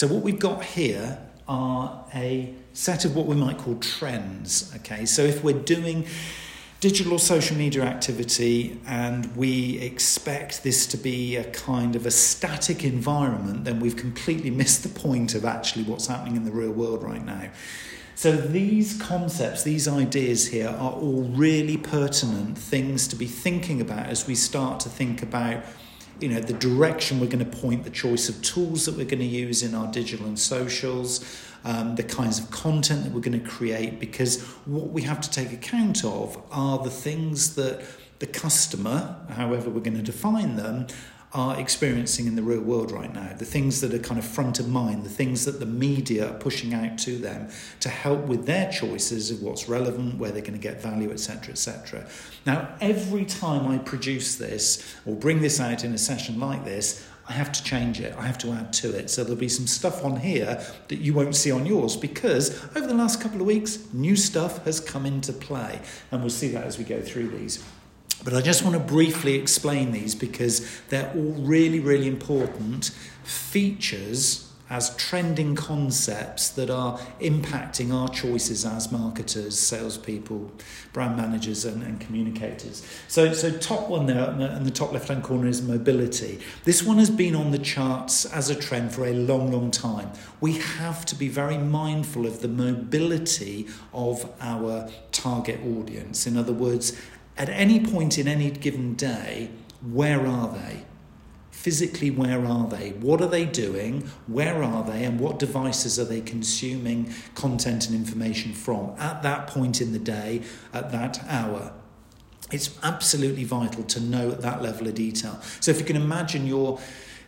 So, what we've got here are a set of what we might call trends. Okay, so if we're doing digital or social media activity and we expect this to be a kind of a static environment, then we've completely missed the point of actually what's happening in the real world right now. So, these concepts, these ideas here are all really pertinent things to be thinking about as we start to think about you know the direction we're going to point the choice of tools that we're going to use in our digital and socials um, the kinds of content that we're going to create because what we have to take account of are the things that the customer however we're going to define them are experiencing in the real world right now, the things that are kind of front of mind, the things that the media are pushing out to them to help with their choices of what's relevant, where they're going to get value, etc., etc. Now, every time I produce this or bring this out in a session like this, I have to change it. I have to add to it. So there'll be some stuff on here that you won't see on yours because over the last couple of weeks, new stuff has come into play. And we'll see that as we go through these. But I just want to briefly explain these because they're all really, really important features as trending concepts that are impacting our choices as marketers, salespeople, brand managers, and, and communicators. So, so top one there in the top left hand corner is mobility. This one has been on the charts as a trend for a long, long time. We have to be very mindful of the mobility of our target audience. In other words, at any point in any given day, where are they? Physically, where are they? What are they doing? Where are they? And what devices are they consuming content and information from at that point in the day, at that hour? It's absolutely vital to know at that level of detail. So, if you can imagine your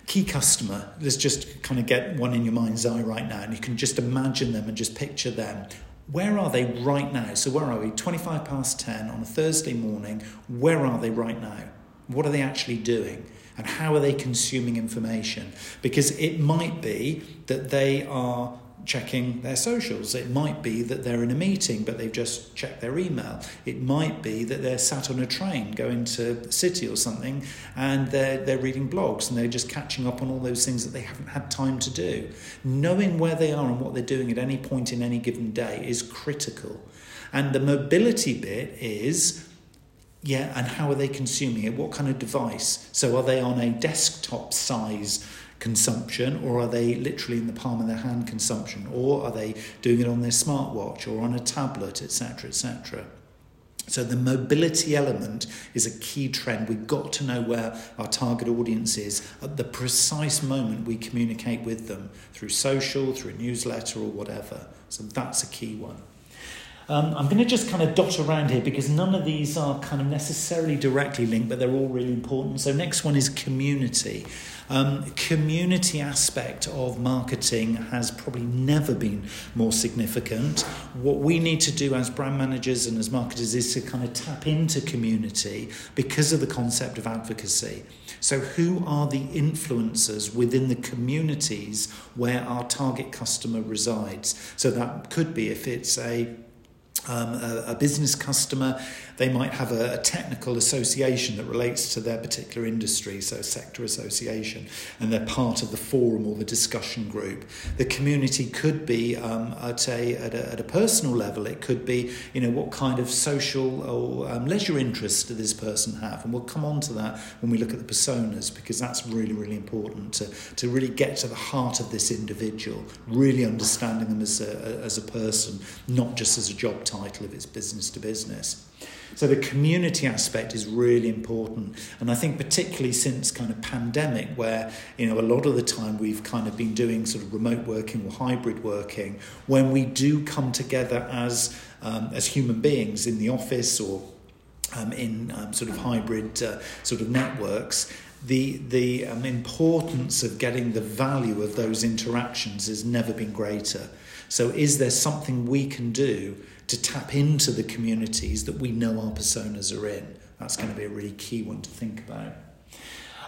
key customer, let's just kind of get one in your mind's eye right now, and you can just imagine them and just picture them where are they right now? So, where are we? 25 past 10 on a Thursday morning. Where are they right now? What are they actually doing? And how are they consuming information? Because it might be that they are checking their socials. It might be that they're in a meeting but they've just checked their email. It might be that they're sat on a train going to the city or something and they're, they're reading blogs and they're just catching up on all those things that they haven't had time to do. Knowing where they are and what they're doing at any point in any given day is critical. And the mobility bit is yeah, and how are they consuming it? What kind of device? So are they on a desktop size consumption, or are they literally in the palm of their hand consumption, or are they doing it on their smartwatch or on a tablet, etc., etc. So the mobility element is a key trend. We've got to know where our target audience is at the precise moment we communicate with them through social, through newsletter, or whatever. So that's a key one. Um, I'm going to just kind of dot around here because none of these are kind of necessarily directly linked, but they're all really important. So, next one is community. Um, community aspect of marketing has probably never been more significant. What we need to do as brand managers and as marketers is to kind of tap into community because of the concept of advocacy. So, who are the influencers within the communities where our target customer resides? So, that could be if it's a um, a, a, business customer, they might have a, a, technical association that relates to their particular industry, so a sector association, and they're part of the forum or the discussion group. The community could be, um, I'd say, at a, at a, personal level, it could be, you know, what kind of social or um, leisure interests does this person have? And we'll come on to that when we look at the personas, because that's really, really important to, to really get to the heart of this individual, really understanding them as a, as a person, not just as a job title of it's business to business. So the community aspect is really important, and I think particularly since kind of pandemic, where you know a lot of the time we've kind of been doing sort of remote working or hybrid working, when we do come together as um, as human beings in the office or um, in um, sort of hybrid uh, sort of networks, the the um, importance of getting the value of those interactions has never been greater. So, is there something we can do to tap into the communities that we know our personas are in. That's going to be a really key one to think about.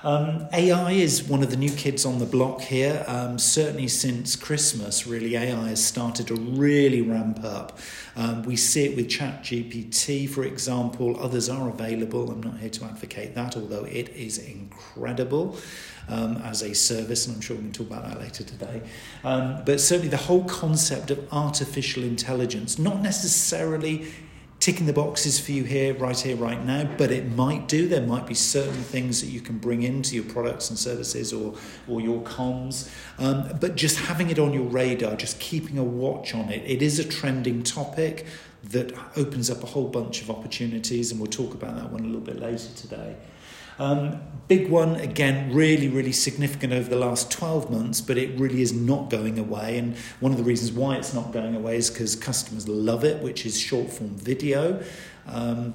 Um, AI is one of the new kids on the block here. Um, certainly since Christmas, really, AI has started to really ramp up. Um, we see it with ChatGPT, for example. Others are available. I'm not here to advocate that, although it is incredible. Um, as a service, and I'm sure we can talk about that later today. Um, but certainly the whole concept of artificial intelligence, not necessarily ticking the boxes for you here, right here, right now, but it might do. There might be certain things that you can bring into your products and services or, or your comms. Um, but just having it on your radar, just keeping a watch on it, it is a trending topic that opens up a whole bunch of opportunities, and we'll talk about that one a little bit later today. Um, big one, again, really, really significant over the last 12 months, but it really is not going away. And one of the reasons why it's not going away is because customers love it, which is short form video. Um,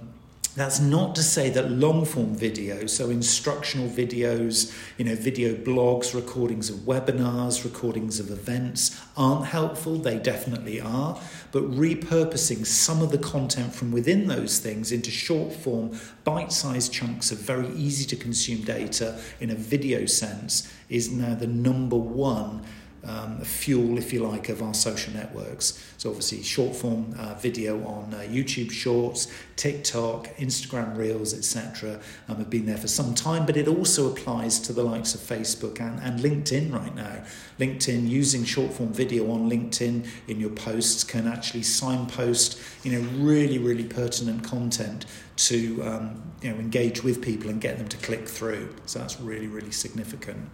that's not to say that long form video, so instructional videos, you know, video blogs, recordings of webinars, recordings of events aren't helpful. They definitely are. But repurposing some of the content from within those things into short form, bite sized chunks of very easy to consume data in a video sense is now the number one um, fuel, if you like, of our social networks. So, obviously, short form uh, video on uh, YouTube Shorts, TikTok, Instagram Reels, etc., um, have been there for some time, but it also applies to the likes of Facebook and, and LinkedIn right now. LinkedIn, using short form video on LinkedIn in your posts, can actually signpost you know, really, really pertinent content to um, you know, engage with people and get them to click through. So, that's really, really significant.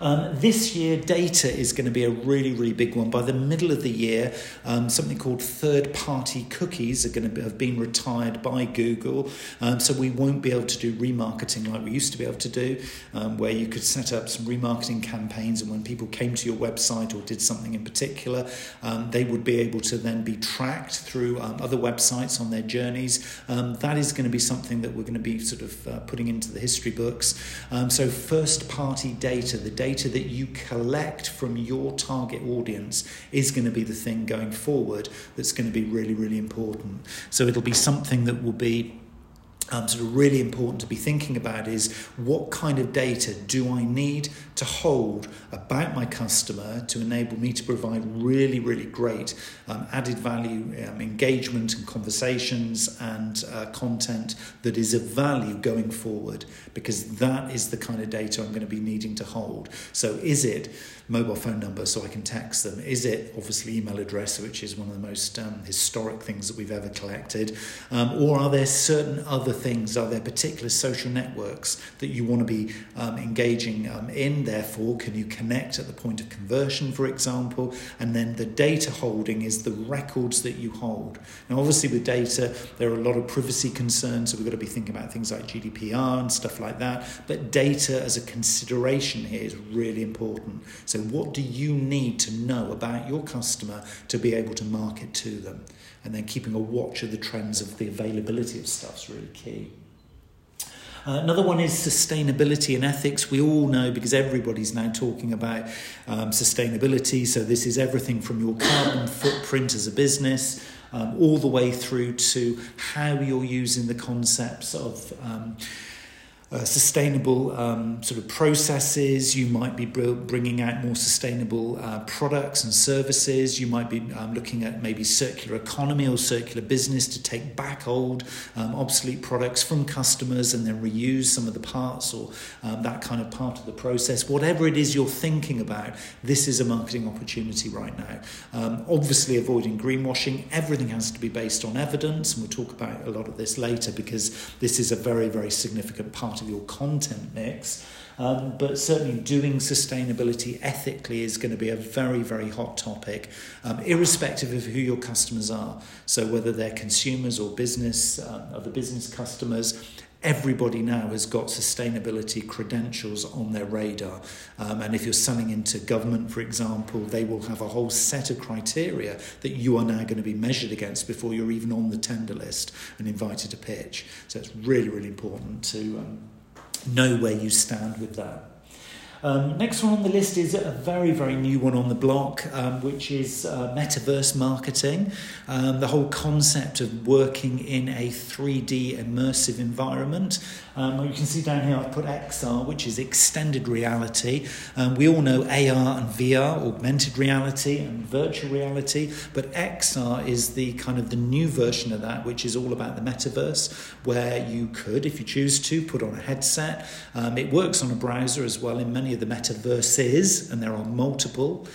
Um, this year, data is going to be a really, really big one. By the middle of the year, um, something called third party cookies are going to be, have been retired by Google. Um, so we won't be able to do remarketing like we used to be able to do, um, where you could set up some remarketing campaigns, and when people came to your website or did something in particular, um, they would be able to then be tracked through um, other websites on their journeys. that is going to be something that we're going to be sort of uh, putting into the history books. so, first party data, the data data that you collect from your target audience is going to be the thing going forward that's going to be really, really important. So it'll be something that will be um, sort of really important to be thinking about is what kind of data do I need to hold about my customer to enable me to provide really, really great um, added value um, engagement and conversations and uh, content that is of value going forward because that is the kind of data I'm going to be needing to hold. So, is it mobile phone number so I can text them? Is it obviously email address, which is one of the most um, historic things that we've ever collected? Um, or are there certain other things? Are there particular social networks that you want to be um, engaging um, in? Therefore, can you connect at the point of conversion, for example? And then the data holding is the records that you hold. Now, obviously, with data, there are a lot of privacy concerns, so we've got to be thinking about things like GDPR and stuff like that. But data as a consideration here is really important. So what do you need to know about your customer to be able to market to them? And then keeping a watch of the trends of the availability of stuff is really key. Uh, another one is sustainability and ethics. We all know because everybody's now talking about um, sustainability. So, this is everything from your carbon footprint as a business um, all the way through to how you're using the concepts of. Um, uh, sustainable um, sort of processes. You might be bringing out more sustainable uh, products and services. You might be um, looking at maybe circular economy or circular business to take back old, um, obsolete products from customers and then reuse some of the parts or um, that kind of part of the process. Whatever it is you're thinking about, this is a marketing opportunity right now. Um, obviously, avoiding greenwashing. Everything has to be based on evidence, and we'll talk about a lot of this later because this is a very, very significant part of your content mix. Um, but certainly, doing sustainability ethically is going to be a very, very hot topic, um, irrespective of who your customers are. So, whether they're consumers or business, uh, other business customers, everybody now has got sustainability credentials on their radar. Um, and if you're selling into government, for example, they will have a whole set of criteria that you are now going to be measured against before you're even on the tender list and invited to pitch. So it's really, really important to. Um, know where you stand with that. Um, next one on the list is a very, very new one on the block, um, which is uh, metaverse marketing. Um, the whole concept of working in a 3D immersive environment. Um, you can see down here I've put XR, which is extended reality. Um, we all know AR and VR, augmented reality and virtual reality, but XR is the kind of the new version of that, which is all about the metaverse, where you could, if you choose to, put on a headset. Um, it works on a browser as well in of the metaverses, and there are multiple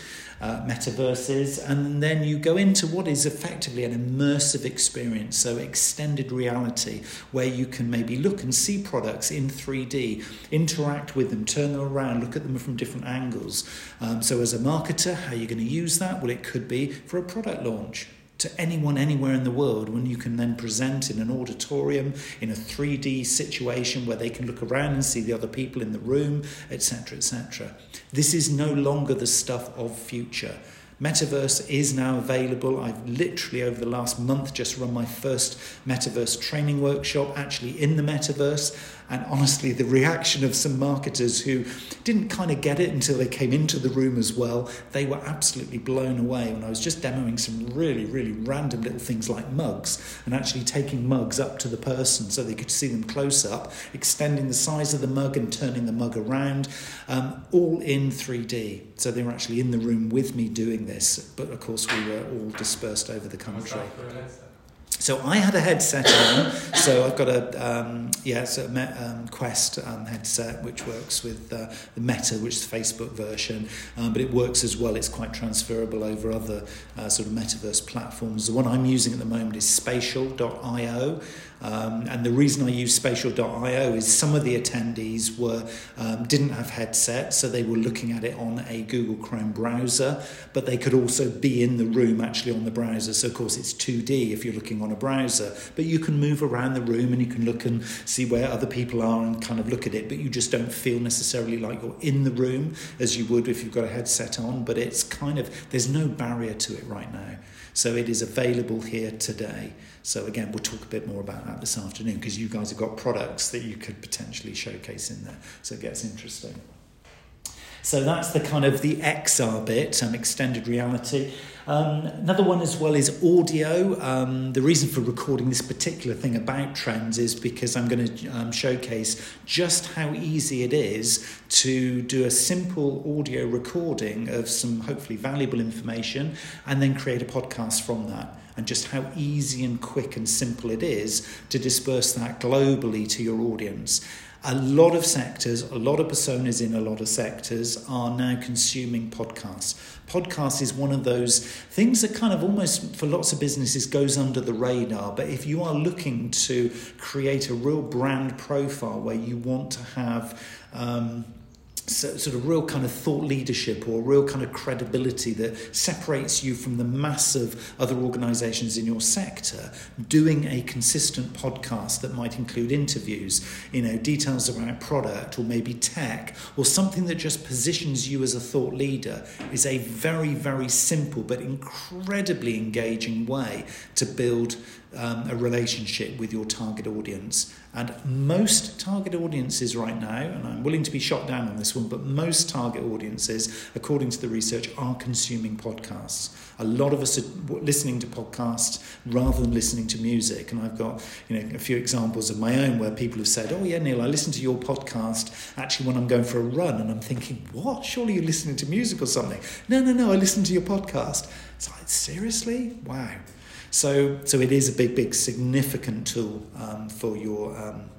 uh, metaverses, and then you go into what is effectively an immersive experience, so extended reality, where you can maybe look and see products in 3D, interact with them, turn them around, look at them from different angles. Um, so, as a marketer, how are you going to use that? Well, it could be for a product launch to anyone anywhere in the world when you can then present in an auditorium in a 3D situation where they can look around and see the other people in the room, etc., etc. This is no longer the stuff of future. Metaverse is now available. I've literally, over the last month, just run my first Metaverse training workshop actually in the Metaverse. And honestly, the reaction of some marketers who didn't kind of get it until they came into the room as well, they were absolutely blown away when I was just demoing some really, really random little things like mugs and actually taking mugs up to the person so they could see them close up, extending the size of the mug and turning the mug around, um, all in 3D. So they were actually in the room with me doing this, but of course, we were all dispersed over the country. So I had a headset on. So I've got a um, yeah, so a um, Quest um, headset which works with uh, the Meta, which is the Facebook version, um, but it works as well. It's quite transferable over other uh, sort of metaverse platforms. The one I'm using at the moment is Spatial.io. Um, and the reason I use Spatial.io is some of the attendees were um, didn't have headsets, so they were looking at it on a Google Chrome browser, but they could also be in the room actually on the browser. So of course it's 2D if you're looking on a browser, but you can move around the room and you can look and see where other people are and kind of look at it, but you just don't feel necessarily like you're in the room as you would if you've got a headset on. But it's kind of there's no barrier to it right now. So it is available here today. So again, we'll talk a bit more about that this afternoon because you guys have got products that you could potentially showcase in there. So it gets interesting. So that's the kind of the XR bit, um, extended reality. Um, another one as well is audio. Um, the reason for recording this particular thing about trends is because I'm going to um, showcase just how easy it is to do a simple audio recording of some hopefully valuable information and then create a podcast from that and just how easy and quick and simple it is to disperse that globally to your audience a lot of sectors, a lot of personas in a lot of sectors are now consuming podcasts. Podcast is one of those things that kind of almost for lots of businesses goes under the radar. But if you are looking to create a real brand profile where you want to have um, so, sort of real kind of thought leadership or real kind of credibility that separates you from the mass of other organizations in your sector doing a consistent podcast that might include interviews you know details about product or maybe tech or something that just positions you as a thought leader is a very very simple but incredibly engaging way to build um, a relationship with your target audience. And most target audiences right now, and I'm willing to be shot down on this one, but most target audiences, according to the research, are consuming podcasts. A lot of us are listening to podcasts rather than listening to music. And I've got you know, a few examples of my own where people have said, Oh, yeah, Neil, I listen to your podcast actually when I'm going for a run. And I'm thinking, What? Surely you're listening to music or something. No, no, no, I listen to your podcast. It's like, Seriously? Wow. So, so it is a big, big, significant tool um, for your um,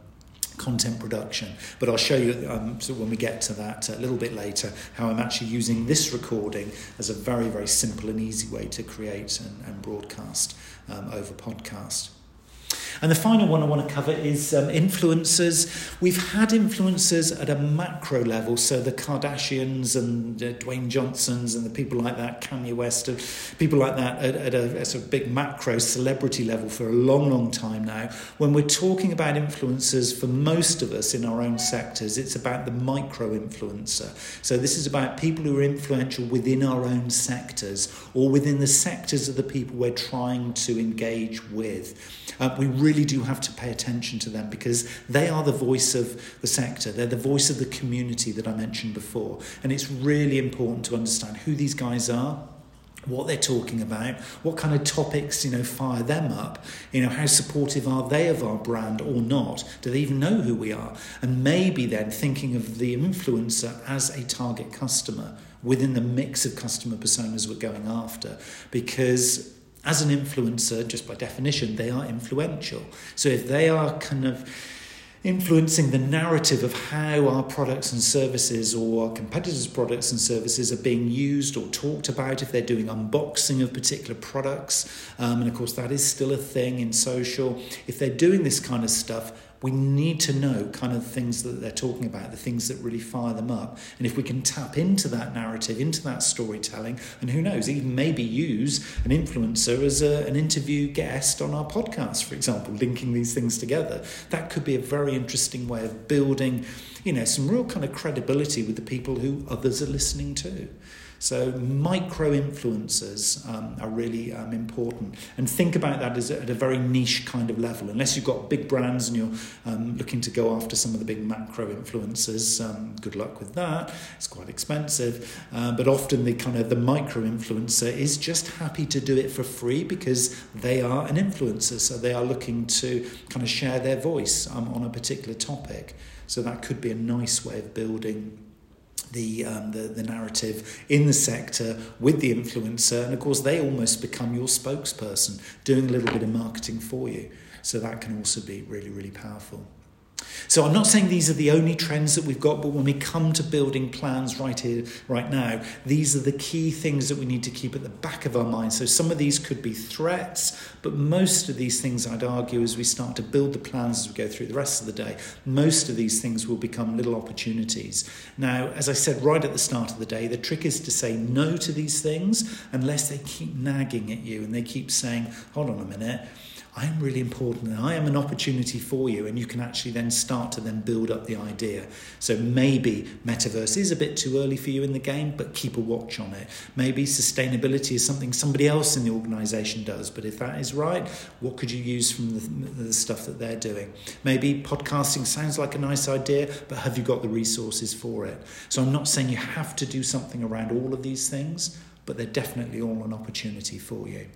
content production. But I'll show you um, so when we get to that a little bit later how I'm actually using this recording as a very, very simple and easy way to create and, and broadcast um, over podcast. And the final one I want to cover is um, influencers. We've had influencers at a macro level, so the Kardashians and uh, Dwayne Johnsons and the people like that, Kanye West, people like that at, at a, a sort of big macro celebrity level for a long, long time now. When we're talking about influencers, for most of us in our own sectors, it's about the micro influencer. So this is about people who are influential within our own sectors or within the sectors of the people we're trying to engage with. Uh, we really do have to pay attention to them because they are the voice of the sector. They're the voice of the community that I mentioned before. And it's really important to understand who these guys are what they're talking about, what kind of topics, you know, fire them up, you know, how supportive are they of our brand or not? Do they even know who we are? And maybe then thinking of the influencer as a target customer within the mix of customer personas we're going after. Because as an influencer, just by definition, they are influential. So if they are kind of influencing the narrative of how our products and services or our competitors' products and services are being used or talked about, if they're doing unboxing of particular products. Um, and of course, that is still a thing in social. If they're doing this kind of stuff, we need to know kind of things that they're talking about, the things that really fire them up. And if we can tap into that narrative, into that storytelling, and who knows, even maybe use an influencer as a, an interview guest on our podcast, for example, linking these things together, that could be a very interesting way of building, you know, some real kind of credibility with the people who others are listening to. So micro influencers um, are really um, important, and think about that as at a very niche kind of level. Unless you've got big brands and you're um, looking to go after some of the big macro influencers, um, good luck with that. It's quite expensive, uh, but often the kind of the micro influencer is just happy to do it for free because they are an influencer, so they are looking to kind of share their voice um, on a particular topic. So that could be a nice way of building the, um, the, the narrative in the sector with the influencer, and of course they almost become your spokesperson, doing a little bit of marketing for you. So that can also be really really powerful. So I'm not saying these are the only trends that we've got, but when we come to building plans right here, right now, these are the key things that we need to keep at the back of our mind. So some of these could be threats, but most of these things, I'd argue, as we start to build the plans as we go through the rest of the day, most of these things will become little opportunities. Now, as I said right at the start of the day, the trick is to say no to these things unless they keep nagging at you and they keep saying, hold on a minute I am really important and I am an opportunity for you. And you can actually then start to then build up the idea. So maybe metaverse is a bit too early for you in the game, but keep a watch on it. Maybe sustainability is something somebody else in the organization does. But if that is right, what could you use from the, the stuff that they're doing? Maybe podcasting sounds like a nice idea, but have you got the resources for it? So I'm not saying you have to do something around all of these things, but they're definitely all an opportunity for you.